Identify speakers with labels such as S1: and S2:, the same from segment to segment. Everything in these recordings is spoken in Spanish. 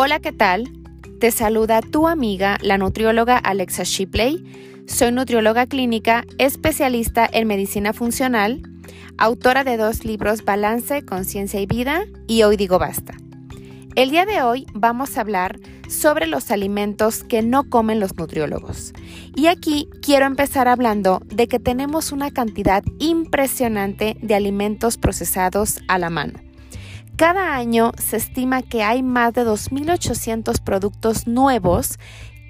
S1: Hola, ¿qué tal? Te saluda tu amiga, la nutrióloga Alexa Shipley. Soy nutrióloga clínica, especialista en medicina funcional, autora de dos libros Balance, Conciencia y Vida y Hoy Digo Basta. El día de hoy vamos a hablar sobre los alimentos que no comen los nutriólogos. Y aquí quiero empezar hablando de que tenemos una cantidad impresionante de alimentos procesados a la mano. Cada año se estima que hay más de 2.800 productos nuevos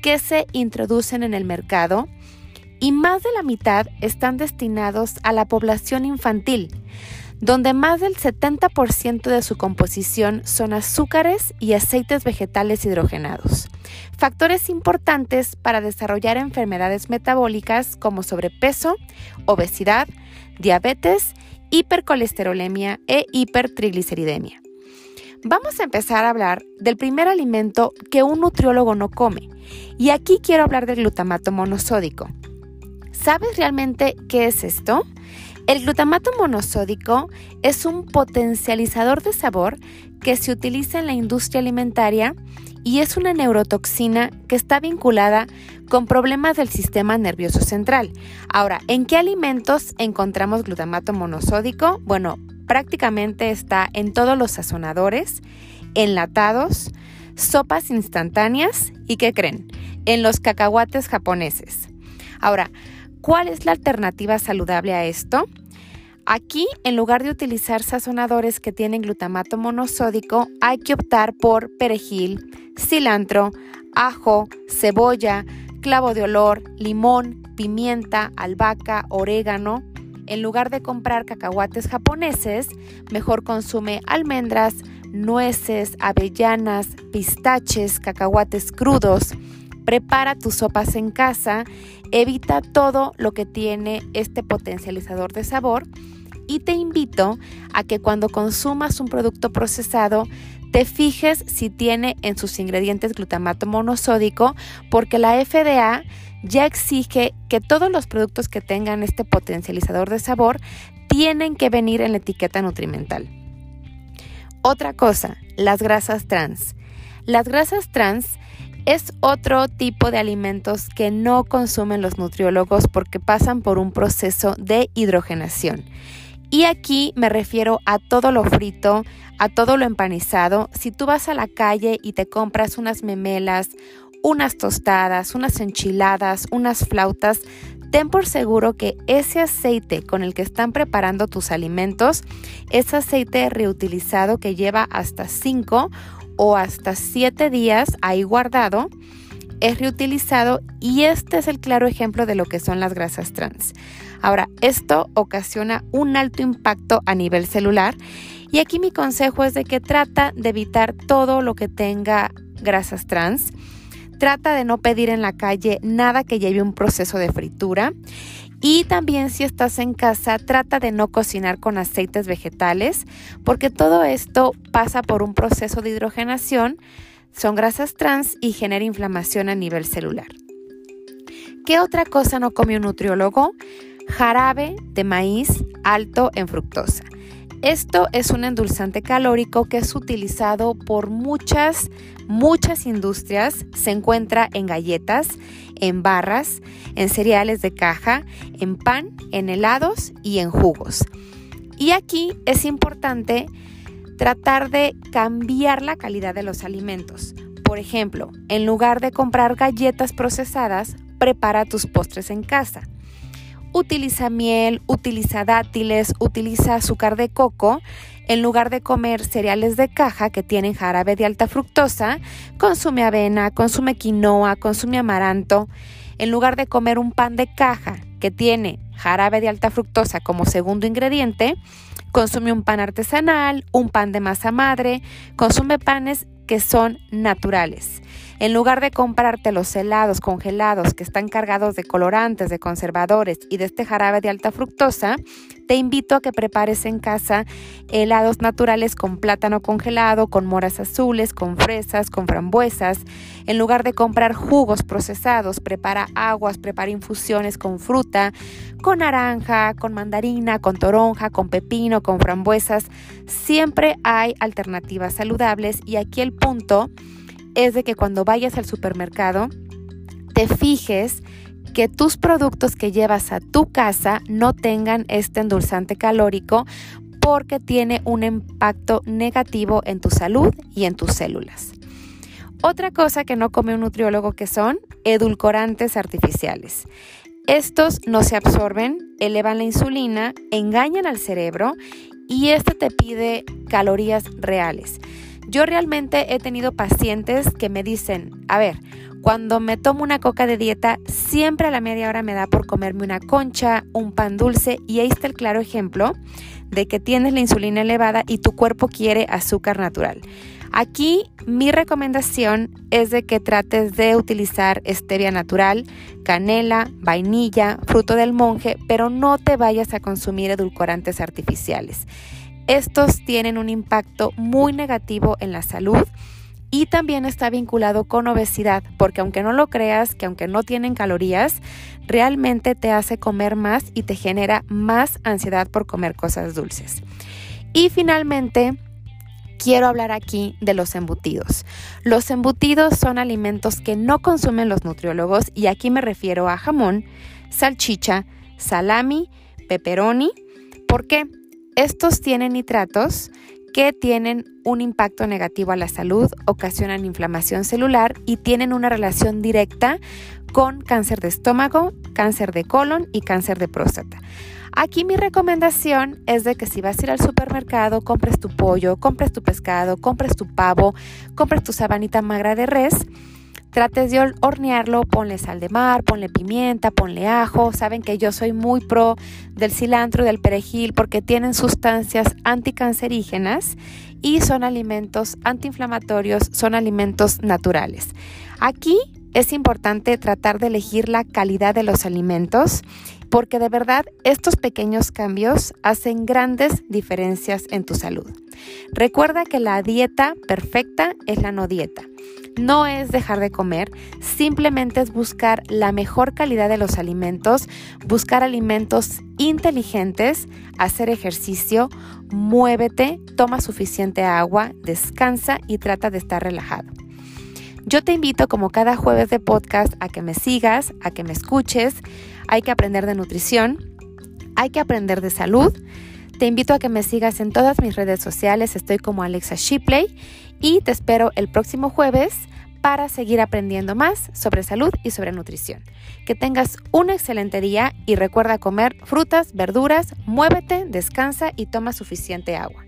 S1: que se introducen en el mercado y más de la mitad están destinados a la población infantil, donde más del 70% de su composición son azúcares y aceites vegetales hidrogenados, factores importantes para desarrollar enfermedades metabólicas como sobrepeso, obesidad, diabetes hipercolesterolemia e hipertrigliceridemia. Vamos a empezar a hablar del primer alimento que un nutriólogo no come. Y aquí quiero hablar del glutamato monosódico. ¿Sabes realmente qué es esto? El glutamato monosódico es un potencializador de sabor que se utiliza en la industria alimentaria y es una neurotoxina que está vinculada con problemas del sistema nervioso central. Ahora, ¿en qué alimentos encontramos glutamato monosódico? Bueno, prácticamente está en todos los sazonadores, enlatados, sopas instantáneas y ¿qué creen? En los cacahuates japoneses. Ahora, ¿cuál es la alternativa saludable a esto? Aquí, en lugar de utilizar sazonadores que tienen glutamato monosódico, hay que optar por perejil, cilantro, ajo, cebolla, clavo de olor, limón, pimienta, albahaca, orégano. En lugar de comprar cacahuates japoneses, mejor consume almendras, nueces, avellanas, pistaches, cacahuates crudos. Prepara tus sopas en casa, evita todo lo que tiene este potencializador de sabor y te invito a que cuando consumas un producto procesado te fijes si tiene en sus ingredientes glutamato monosódico porque la FDA ya exige que todos los productos que tengan este potencializador de sabor tienen que venir en la etiqueta nutrimental. Otra cosa, las grasas trans. Las grasas trans es otro tipo de alimentos que no consumen los nutriólogos porque pasan por un proceso de hidrogenación. Y aquí me refiero a todo lo frito, a todo lo empanizado. Si tú vas a la calle y te compras unas memelas, unas tostadas, unas enchiladas, unas flautas, ten por seguro que ese aceite con el que están preparando tus alimentos es aceite reutilizado que lleva hasta 5 o hasta 7 días ahí guardado es reutilizado y este es el claro ejemplo de lo que son las grasas trans. Ahora, esto ocasiona un alto impacto a nivel celular y aquí mi consejo es de que trata de evitar todo lo que tenga grasas trans. Trata de no pedir en la calle nada que lleve un proceso de fritura. Y también si estás en casa, trata de no cocinar con aceites vegetales, porque todo esto pasa por un proceso de hidrogenación son grasas trans y genera inflamación a nivel celular. ¿Qué otra cosa no come un nutriólogo? Jarabe de maíz alto en fructosa. Esto es un endulzante calórico que es utilizado por muchas, muchas industrias. Se encuentra en galletas, en barras, en cereales de caja, en pan, en helados y en jugos. Y aquí es importante tratar de cambiar la calidad de los alimentos. Por ejemplo, en lugar de comprar galletas procesadas, prepara tus postres en casa. Utiliza miel, utiliza dátiles, utiliza azúcar de coco. En lugar de comer cereales de caja que tienen jarabe de alta fructosa, consume avena, consume quinoa, consume amaranto. En lugar de comer un pan de caja que tiene jarabe de alta fructosa como segundo ingrediente, consume un pan artesanal, un pan de masa madre, consume panes que son naturales. En lugar de comprarte los helados congelados que están cargados de colorantes, de conservadores y de este jarabe de alta fructosa, te invito a que prepares en casa helados naturales con plátano congelado, con moras azules, con fresas, con frambuesas. En lugar de comprar jugos procesados, prepara aguas, prepara infusiones con fruta, con naranja, con mandarina, con toronja, con pepino, con frambuesas. Siempre hay alternativas saludables y aquí el punto es de que cuando vayas al supermercado te fijes que tus productos que llevas a tu casa no tengan este endulzante calórico porque tiene un impacto negativo en tu salud y en tus células. Otra cosa que no come un nutriólogo que son edulcorantes artificiales. Estos no se absorben, elevan la insulina, engañan al cerebro y este te pide calorías reales. Yo realmente he tenido pacientes que me dicen, a ver, cuando me tomo una coca de dieta, siempre a la media hora me da por comerme una concha, un pan dulce y ahí está el claro ejemplo de que tienes la insulina elevada y tu cuerpo quiere azúcar natural. Aquí mi recomendación es de que trates de utilizar stevia natural, canela, vainilla, fruto del monje, pero no te vayas a consumir edulcorantes artificiales. Estos tienen un impacto muy negativo en la salud y también está vinculado con obesidad, porque aunque no lo creas, que aunque no tienen calorías, realmente te hace comer más y te genera más ansiedad por comer cosas dulces. Y finalmente, quiero hablar aquí de los embutidos. Los embutidos son alimentos que no consumen los nutriólogos y aquí me refiero a jamón, salchicha, salami, pepperoni. ¿Por qué? Estos tienen nitratos que tienen un impacto negativo a la salud, ocasionan inflamación celular y tienen una relación directa con cáncer de estómago, cáncer de colon y cáncer de próstata. Aquí mi recomendación es de que si vas a ir al supermercado, compres tu pollo, compres tu pescado, compres tu pavo, compres tu sabanita magra de res, trates de hornearlo, ponle sal de mar, ponle pimienta, ponle ajo. Saben que yo soy muy pro del cilantro y del perejil porque tienen sustancias anticancerígenas y son alimentos antiinflamatorios, son alimentos naturales. Aquí es importante tratar de elegir la calidad de los alimentos porque de verdad estos pequeños cambios hacen grandes diferencias en tu salud. Recuerda que la dieta perfecta es la no dieta. No es dejar de comer, simplemente es buscar la mejor calidad de los alimentos, buscar alimentos inteligentes, hacer ejercicio, muévete, toma suficiente agua, descansa y trata de estar relajado. Yo te invito como cada jueves de podcast a que me sigas, a que me escuches. Hay que aprender de nutrición, hay que aprender de salud. Te invito a que me sigas en todas mis redes sociales, estoy como Alexa Shipley y te espero el próximo jueves para seguir aprendiendo más sobre salud y sobre nutrición. Que tengas un excelente día y recuerda comer frutas, verduras, muévete, descansa y toma suficiente agua.